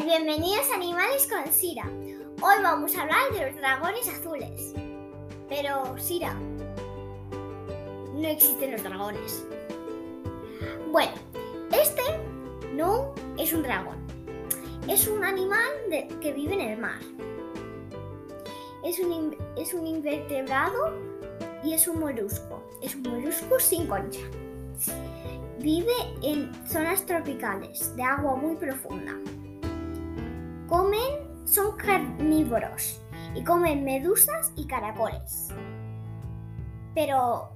Bienvenidos a Animales con Sira. Hoy vamos a hablar de los dragones azules. Pero, Sira, no existen los dragones. Bueno, este no es un dragón. Es un animal que vive en el mar. Es un, es un invertebrado y es un molusco. Es un molusco sin concha. Vive en zonas tropicales de agua muy profunda. Son carnívoros y comen medusas y caracoles. Pero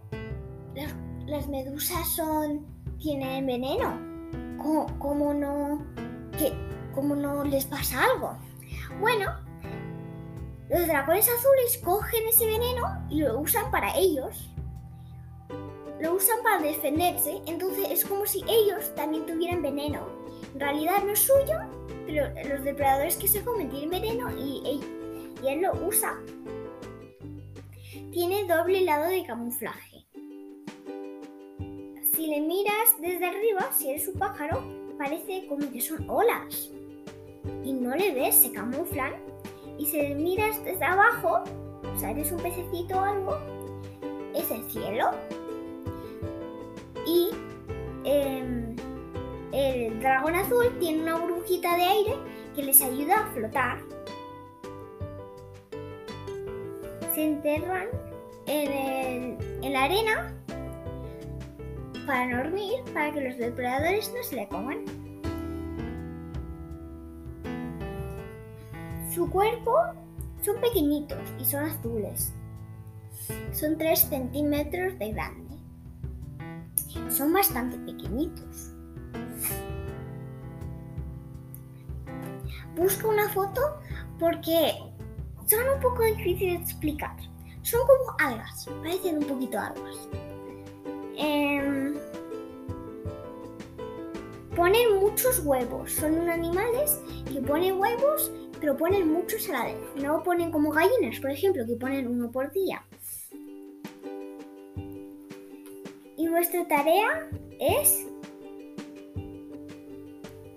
las, medusas tienen veneno. ¿Cómo, no cómo no les pasa algo? Bueno, los dragones azules cogen ese veneno y lo usan para ellos lo usan para defenderse, entonces es como si ellos también tuvieran veneno. En realidad no es suyo, pero los depredadores que se comen tienen veneno y, él lo usa. Tiene doble lado de camuflaje. Si le miras desde arriba, si eres un pájaro, parece como que son olas. Y no le ves, se camuflan. Y si le miras desde abajo, o sea, eres un pececito o algo, es el cielo y dragón azul tiene una burbujita de aire que les ayuda a flotar. Se enterran en, en la arena para dormir, para que los depredadores no se le coman. Su cuerpo son pequeñitos y son azules. Son 3 centímetros de grande son bastante pequeñitos. Busco una foto porque son un poco difíciles de explicar. Son como algas, parecen un poquito algas. Em, ponen muchos huevos, son animales que ponen huevos, pero ponen muchos a la vez. No ponen como gallinas, por ejemplo, que ponen uno por día. Y vuestra tarea es...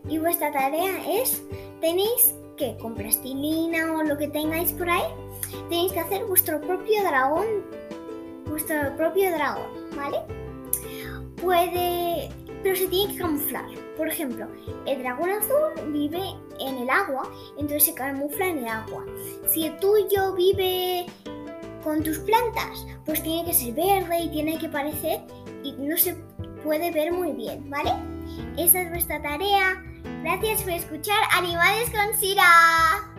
Y vuestra tarea es, tenéis que con plastilina o lo que tengáis por ahí, tenéis que hacer vuestro propio dragón, vuestro propio dragón, ¿vale? Puede, pero se tiene que camuflar. Por ejemplo, el dragón azul vive en el agua, entonces se camufla en el agua. Si el tuyo vive con tus plantas, pues tiene que ser verde y tiene que parecer y no se puede ver muy bien, ¿vale? Esa es nuestra tarea. Gracias por escuchar Animales con Sira.